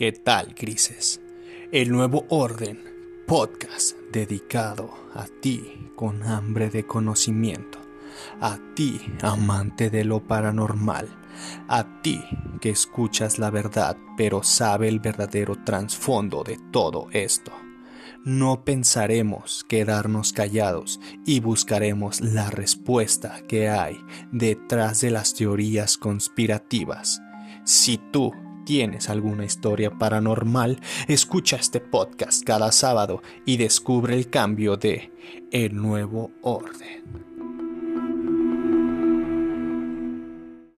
¿Qué tal, Grises? El nuevo orden, podcast dedicado a ti con hambre de conocimiento, a ti amante de lo paranormal, a ti que escuchas la verdad pero sabe el verdadero trasfondo de todo esto. No pensaremos quedarnos callados y buscaremos la respuesta que hay detrás de las teorías conspirativas. Si tú tienes alguna historia paranormal, escucha este podcast cada sábado y descubre el cambio de El Nuevo Orden.